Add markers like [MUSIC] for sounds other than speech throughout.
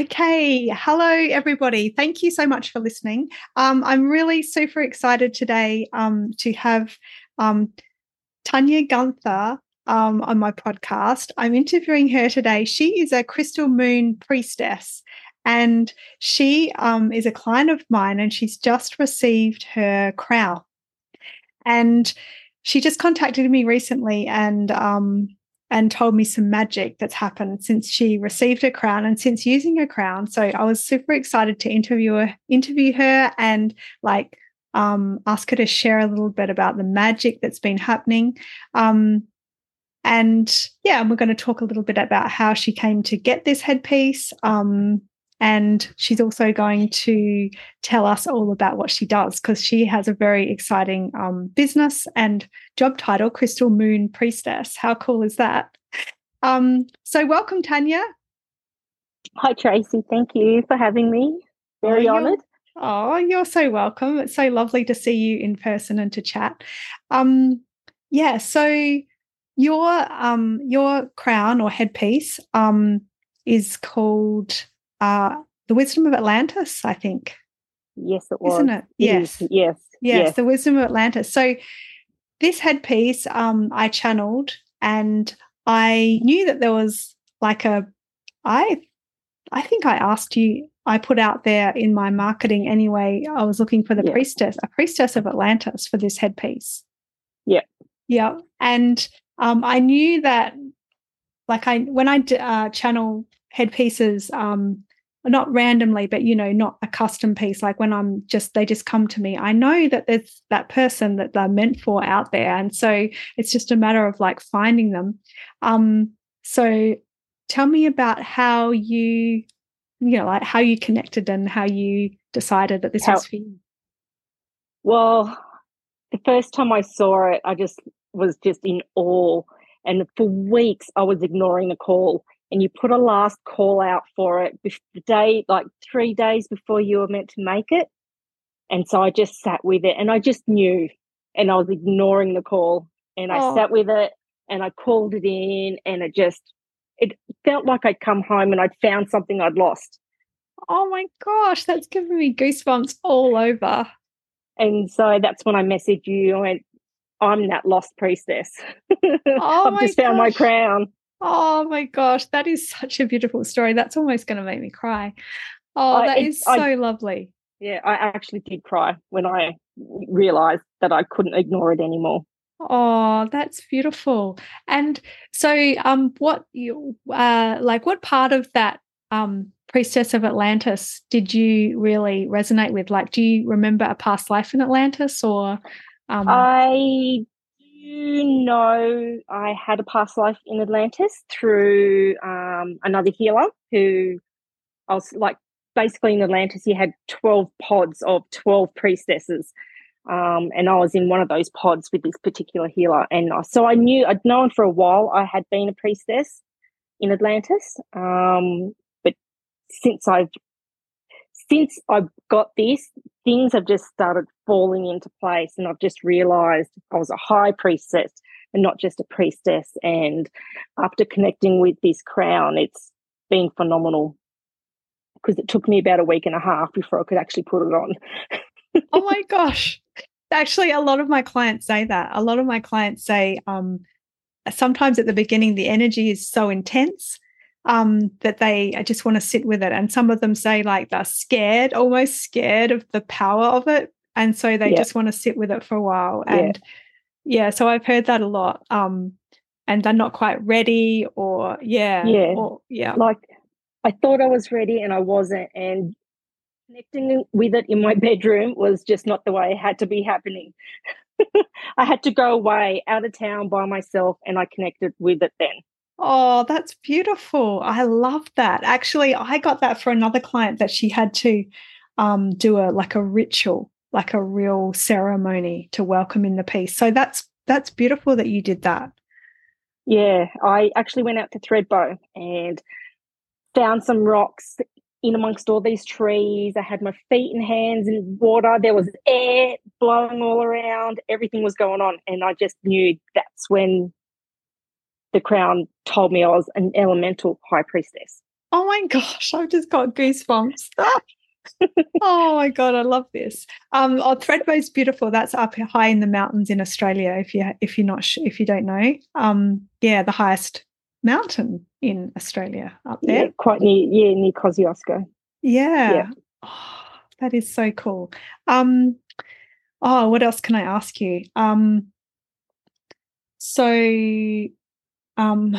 Okay. Hello, everybody. Thank you so much for listening. Um, I'm really super excited today um, to have um, Tanyia Gunther um, on my podcast. I'm interviewing her today. She is a crystal moon priestess. And she um, is a client of mine, and she's just received her crown. And she just contacted me recently, and um, and told me some magic that's happened since she received her crown and since using her crown. So I was super excited to interview her, interview her and like um, ask her to share a little bit about the magic that's been happening. Um, and yeah, we're going to talk a little bit about how she came to get this headpiece. Um, and she's also going to tell us all about what she does because she has a very exciting um, business and job title, Crystal Moon Priestess. How cool is that? Um, so, welcome, Tanyia. Hi, Traci. Thank you for having me. Very oh, honoured. Oh, you're so welcome. It's so lovely to see you in person and to chat. Um, yeah, so your um, your crown or headpiece um, is called uh, The Wisdom of Atlantis, I think. Yes, it was. Isn't it? it yes. Is. yes. Yes. Yes. The Wisdom of Atlantis. So this headpiece um, I channeled and I knew that there was like a I I think I asked you I put out there in my marketing anyway. I was looking for the yeah. priestess, a priestess of Atlantis for this headpiece. Yeah. Yeah. And um, I knew that like I when I uh, channel headpieces um, not randomly, but you know, not a custom piece. Like when I'm just, they just come to me. I know that there's that person that they're meant for out there, and so it's just a matter of like finding them. Um, so tell me about how you, you know, like how you connected and how you decided that this how, was for you. Well, the first time I saw it, I just was just in awe, and for weeks I was ignoring the call and you put a last call out for it the day, like three days before you were meant to make it. And so I just sat with it and I just knew and I was ignoring the call and I oh. sat with it and I called it in and it just, it felt like I'd come home and I'd found something I'd lost. Oh my gosh, that's giving me goosebumps all over. And so that's when I messaged you. I went, I'm that lost priestess. [LAUGHS] Oh I've just gosh. found my crown. Oh my gosh, that is such a beautiful story. That's almost going to make me cry. Oh, that is so I, lovely. Yeah, I actually did cry when I realized that I couldn't ignore it anymore. Oh, that's beautiful. And so um what you uh like what part of that um priestess of Atlantis did you really resonate with? Like do you remember a past life in Atlantis or um I know I had a past life in Atlantis through um, another healer who I was like basically in Atlantis, you had 12 pods of 12 priestesses. Um, and I was in one of those pods with this particular healer. And so I knew, I'd known for a while I had been a priestess in Atlantis. Um, but since I've since I got this, things have just started falling into place, and I've just realized I was a high priestess and not just a priestess. And after connecting with this crown, it's been phenomenal because it took me about a week and a half before I could actually put it on. oh my [LAUGHS] gosh. Actually, a lot of my clients say that. A lot of my clients say um, sometimes at the beginning, the energy is so intense um, that they just want to sit with it. And some of them say like they're scared, almost scared of the power of it. And so they yeah. just want to sit with it for a while. And yeah, yeah so I've heard that a lot. Um, and they're not quite ready or yeah. Yeah. Or, yeah. Like I thought I was ready and I wasn't. And connecting with it in my [LAUGHS] bedroom was just not the way it had to be happening. [LAUGHS] I had to go away out of town by myself and I connected with it then. Oh, that's beautiful. I love that. Actually, I got that for another client that she had to um, do a like a ritual, like a real ceremony to welcome in the piece. So that's that's beautiful that you did that. Yeah, I actually went out to Thredbo and found some rocks in amongst all these trees. I had my feet and hands in water. There was air blowing all around. Everything was going on. And I just knew that's when the crown told me I was an elemental high priestess. Oh my gosh, I've just got goosebumps. [LAUGHS] oh my god, I love this. Um, oh, Thredbo's beautiful. That's up high in the mountains in Australia. If you if you're not if you don't know, um, yeah, the highest mountain in Australia up there. Yeah, quite near yeah near Kosciuszko. Yeah. yeah. Oh, that is so cool. Um, oh, what else can I ask you? Um, so, um,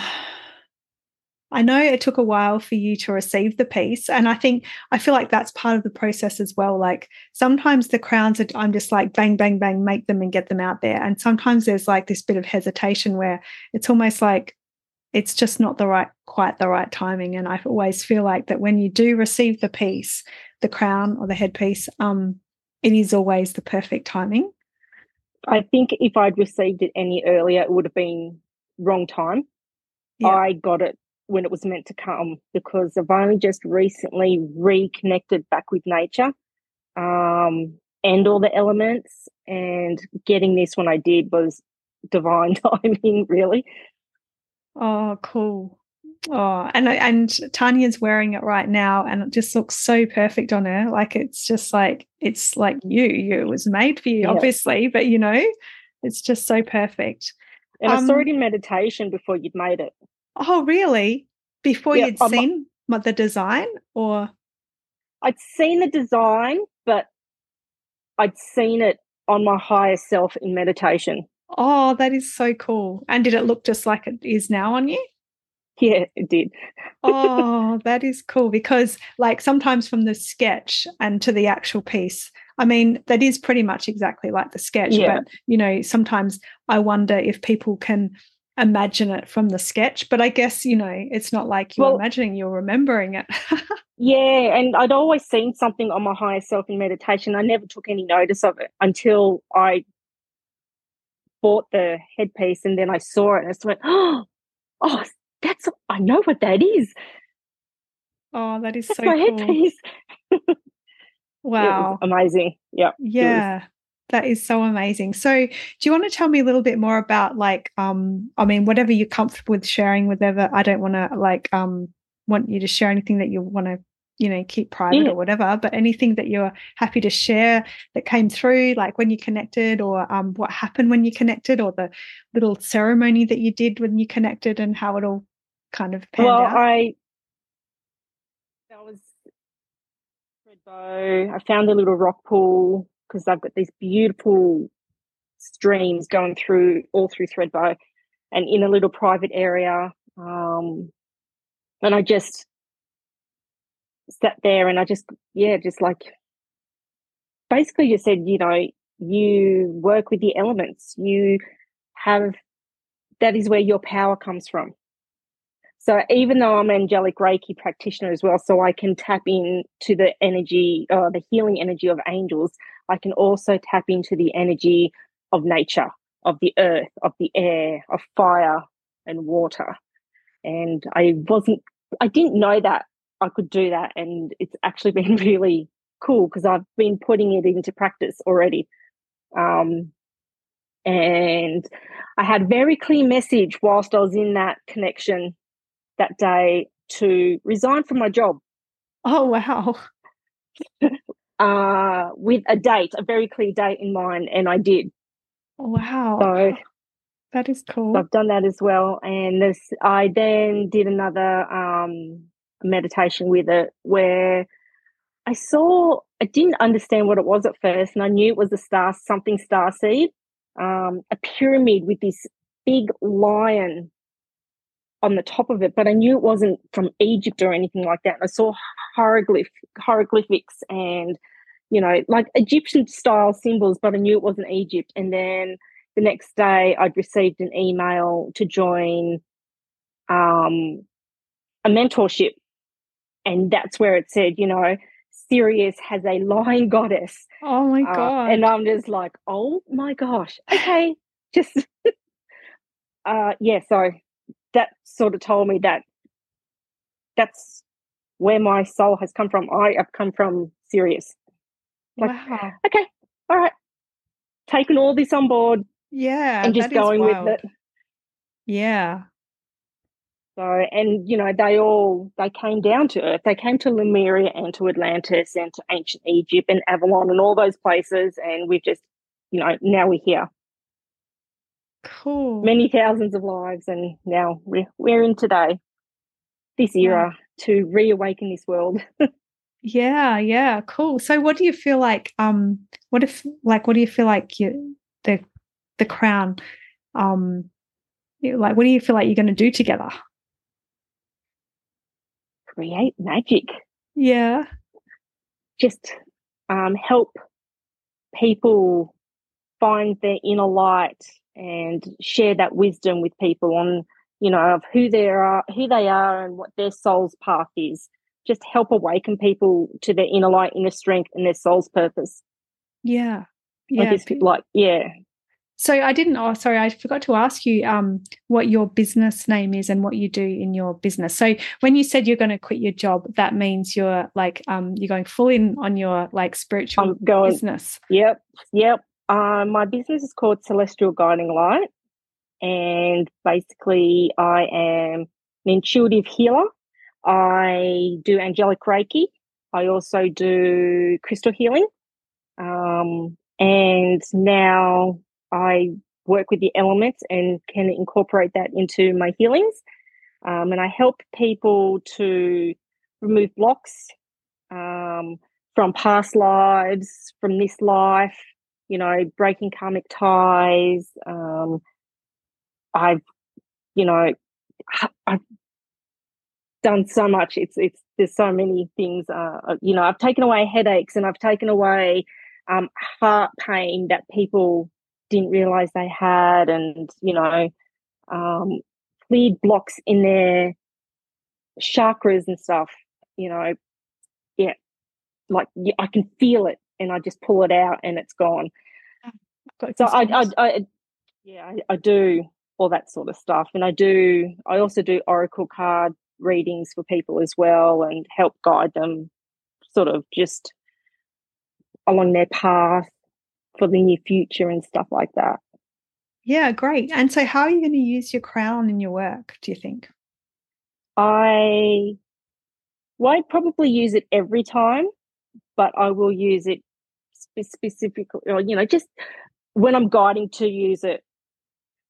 I know it took a while for you to receive the piece. And I think, I feel like that's part of the process as well. Like sometimes the crowns are, I'm just like bang, bang, bang, make them and get them out there. And sometimes there's like this bit of hesitation where it's almost like it's just not the right, quite the right timing. And I always feel like that when you do receive the piece, the crown or the headpiece, um, it is always the perfect timing. I think if I'd received it any earlier, it would have been wrong time. Yeah. I got it when it was meant to come because I've only just recently reconnected back with nature um, and all the elements. And getting this when I did was divine [LAUGHS] timing, really. Oh, cool. Oh, and and Tanyia's wearing it right now, and it just looks so perfect on her. Like it's just like it's like you. You it was made for you, yeah. obviously, but you know, it's just so perfect. And um, I saw it um in meditation before you'd made it. Oh, really? Before yeah, you'd I'm, seen the design, or I'd seen the design, but I'd seen it on my higher self in meditation. Oh, that is so cool. And did it look just like it is now on you? Yeah, it did. oh, that is cool because, like, sometimes from the sketch and to the actual piece, I mean, that is pretty much exactly like the sketch. Yeah. But, you know, sometimes I wonder if people can imagine it from the sketch. But I guess, you know, it's not like you're well, imagining, you're remembering it. [LAUGHS] yeah. And I'd always seen something on my higher self in meditation. I never took any notice of it until I bought the headpiece and then I saw it and I just went, oh, [GASPS] oh that's I know what that is. Oh, that is that's so my cool. headpiece. [LAUGHS] wow. amazing. Yeah. Yeah. That is so amazing. So, do you want to tell me a little bit more about like um I mean whatever you're comfortable with sharing whatever I don't want to like um want you to share anything that you want to you know keep private yeah. or whatever but anything that you're happy to share that came through like when you connected or um, what happened when you connected or the little ceremony that you did when you connected and how it all kind of panned well out? i that was Thredbo. i found a little rock pool because i've got these beautiful streams going through all through Thredbo and in a little private area um, and i just sat there and I just, yeah, just like basically you said, you know, you work with the elements, you have that is where your power comes from. So even though I'm an angelic Reiki practitioner as well, so I can tap into the energy, uh, the healing energy of angels, I can also tap into the energy of nature, of the earth, of the air, of fire and water. And I wasn't, I didn't know that I could do that. And it's actually [LAUGHS] been really cool because I've been putting it into practice already. Um, and I had very clear message whilst I was in that connection that day to resign from my job. Oh, wow. Uh, with a date, a very clear date in mind, and I did. Wow. So [GASPS] that is cool. I've done that as well. And this I then did another um meditation with it where I saw, I didn't understand what it was at first, and I knew it was a star, something star seed, um, a pyramid with this big lion on the top of it, but I knew it wasn't from Egypt or anything like that. And I saw hieroglyph, hieroglyphics and, you know, like Egyptian style symbols, but I knew it wasn't Egypt. And then the next day, I'd received an email to join um, a mentorship and that's where it said, you know, Sirius has a lion goddess. Oh my uh, god! and I'm just like, oh my gosh, okay, just [LAUGHS] uh, yeah. So that sort of told me that that's where my soul has come from. I have come from Sirius. Like, wow. Okay, all right, taking all this on board. Yeah, and just going with it. Yeah. So, and you know, they all they came down to Earth. They came to Lemuria and to Atlantis and to ancient Egypt and Avalon and all those places. And we've just, you know, now we're here. Cool. Many thousands of lives, and now we're we're in today, this era, yeah. to reawaken this world. [LAUGHS] yeah, yeah, cool. So, what do you feel like? Um, what if, like, what do you feel like you the the crown? Um, you, like, what do you feel like you're going to do together? create magic. Yeah. Just um, help people find their inner light and share that wisdom with people on, you know, of who they are, who they are, and what their soul's path is. Just help awaken people to their inner light, inner strength, and their soul's purpose. Yeah, yeah, like, like yeah, so I didn't. Oh, sorry, I forgot to ask you um, what your business name is and what you do in your business. So when you said you're going to quit your job, that means you're like um, you're going full in on your like spiritual I'm going, business. Yep, yep. Uh, my business is called Celestial Guiding Light, and basically, I am an intuitive healer. I do angelic Reiki. I also do crystal healing. Um, and now I work with the elements and can incorporate that into my healings. Um, and I help people to remove blocks um, from past lives, from this life, you know, breaking karmic ties. Um, I've, you know, I've done so much. It's, it's, there's so many things, uh, uh, you know, I've taken away headaches and I've taken away um, heart pain that people didn't realize they had, and you know, um, cleared blocks in their chakras and stuff. You know, yeah, like I can feel it, and I just pull it out, and it's gone. So I, I, I, yeah, I, I do all that sort of stuff, and I do. I also do oracle card readings for people as well, and help guide them, sort of just along their path for the near future and stuff like that. Yeah, great. And so, how are you going to use your crown in your work, do you think? I won't probably use it every time, but I will use it specifically, or, you know, just when I'm guiding to use it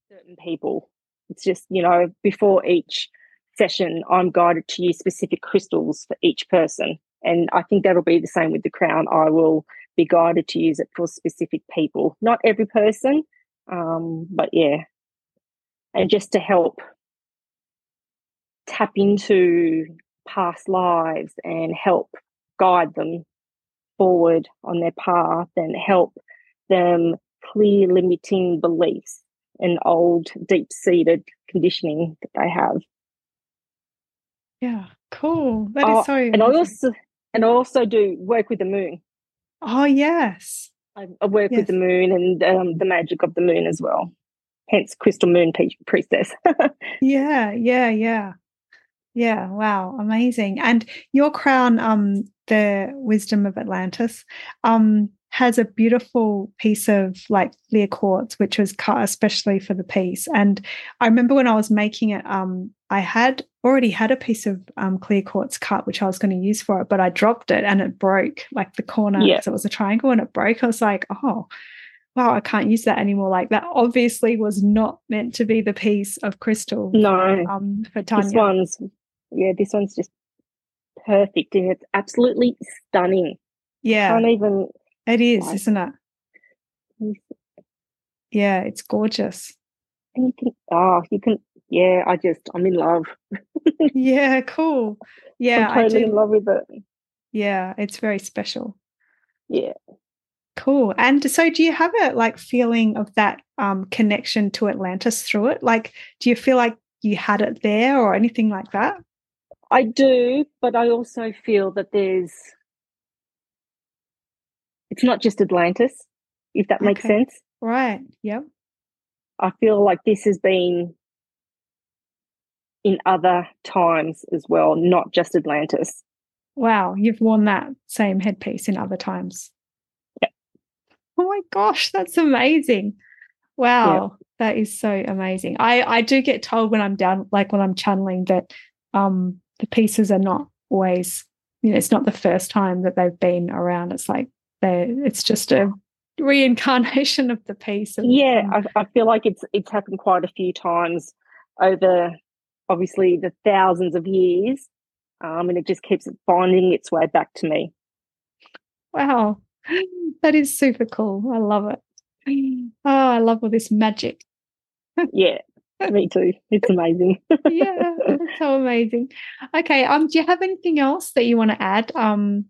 certain people. It's just, you know, before each session, I'm guided to use specific crystals for each person. And I think that'll be the same with the crown. I will be guided to use it for specific people, not every person, um, but yeah, and just to help tap into past lives and help guide them forward on their path and help them clear limiting beliefs and old deep seated conditioning that they have. Yeah, cool. That is oh, so. And I also and I also do work with the moon. Oh, yes. I, I work yes. with the moon and um, the magic of the moon as well. Hence, Crystal Moon Priestess. [LAUGHS] yeah, yeah, yeah. Yeah, wow, amazing. And your crown, um, the Wisdom of Atlantis, um, has a beautiful piece of like clear quartz, which was cut especially for the piece. And I remember when I was making it, um, I had already had a piece of um, clear quartz cut, which I was going to use for it, but I dropped it and it broke like the corner. Yeah. So it was a triangle and it broke. I was like, oh, wow, I can't use that anymore. Like that obviously was not meant to be the piece of crystal. No, um, for Tanyia. This one's, yeah, this one's just perfect and it's absolutely stunning. Yeah. Can't even it is, like, isn't it? Yeah, it's gorgeous. And you can, oh, you can, yeah, I just, I'm in love. [LAUGHS] yeah, cool. Yeah, I'm totally in love with it. Yeah, it's very special. Yeah. Cool. And so do you have a like feeling of that um connection to Atlantis through it? Like do you feel like you had it there or anything like that? I do, but I also feel that there's it's not just Atlantis, if that makes okay. sense. Right. Yep. I feel like this has been in other times as well, not just Atlantis. Wow, you've worn that same headpiece in other times. Yep. Oh my gosh, that's amazing. Wow, yeah. that is so amazing. I I do get told when I'm down, like when I'm channeling, that um the pieces are not always, you know, it's not the first time that they've been around. It's like it's just a reincarnation of the piece. Of, yeah, I, I feel like it's it's happened quite a few times over obviously the thousands of years, um, and it just keeps finding its way back to me. Wow, that is super cool. I love it. Oh, I love all this magic. yeah, me too. It's amazing. yeah, so amazing. Okay, um, do you have anything else that you want to add, um,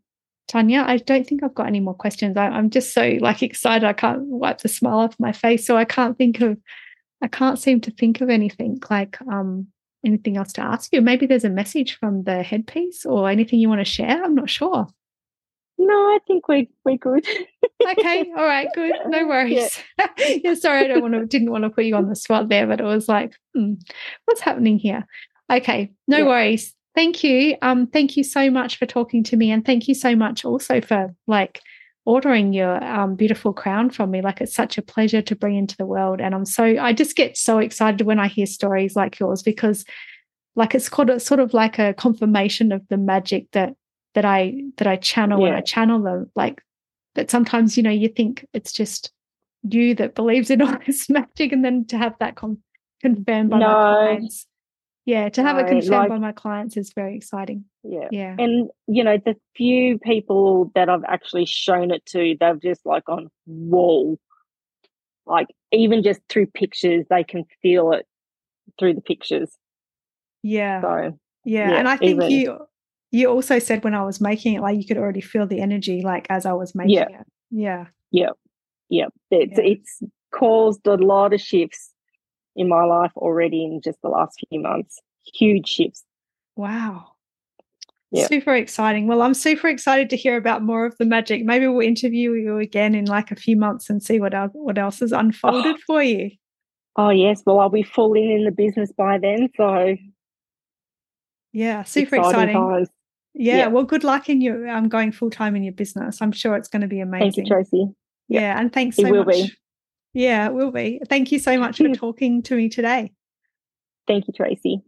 Tanyia? I don't think I've got any more questions. I, I'm just so like excited. I can't wipe the smile off my face, so I can't think of. I can't seem to think of anything like um anything else to ask you. Maybe there's a message from the headpiece or anything you want to share. I'm not sure. No, I think we we're good. okay, all right, good. No [LAUGHS] worries. Yeah. [LAUGHS] yeah. sorry, I don't want to didn't want to put you on the spot there, but it was like, hmm, what's happening here? Okay, no yeah. worries. Thank you. Um, thank you so much for talking to me, and thank you so much also for like ordering your um, beautiful crown from me. Like it's such a pleasure to bring into the world, and I'm so I just get so excited when I hear stories like yours because, like, it's called a, sort of like a confirmation of the magic that that I that I channel yeah. when I channel them. Like that sometimes, you know, you think it's just you that believes in all [LAUGHS] this magic, and then to have that con- confirmed by no. my clients. Yeah, to have no, it confirmed like, by my clients is very exciting. Yeah. Yeah. And you know, the few people that I've actually shown it to, they've just like on whoa. Like even just through pictures, they can feel it through the pictures. Yeah. So yeah. yeah and I think even, you you also said when I was making it, like you could already feel the energy, like as I was making yeah. it. Yeah. Yeah. Yep. It's yeah. it's caused a lot of shifts in my life already in just the last few months. Huge shifts. Wow. Yep. Super exciting. Well, I'm super excited to hear about more of the magic. Maybe we'll interview you again in like a few months and see what else, what else has unfolded oh. [GASPS] for you. Oh yes, well I'll be full in in the business by then, so yeah, super exciting. exciting. Yeah, yeah, well, good luck in your um, going full time in your business. I'm sure it's going to be amazing. Thank you, Traci. Yeah, yeah and thanks so it will much. Be. Yeah, it will be. Thank you so much for talking to me today. Thank you, Traci.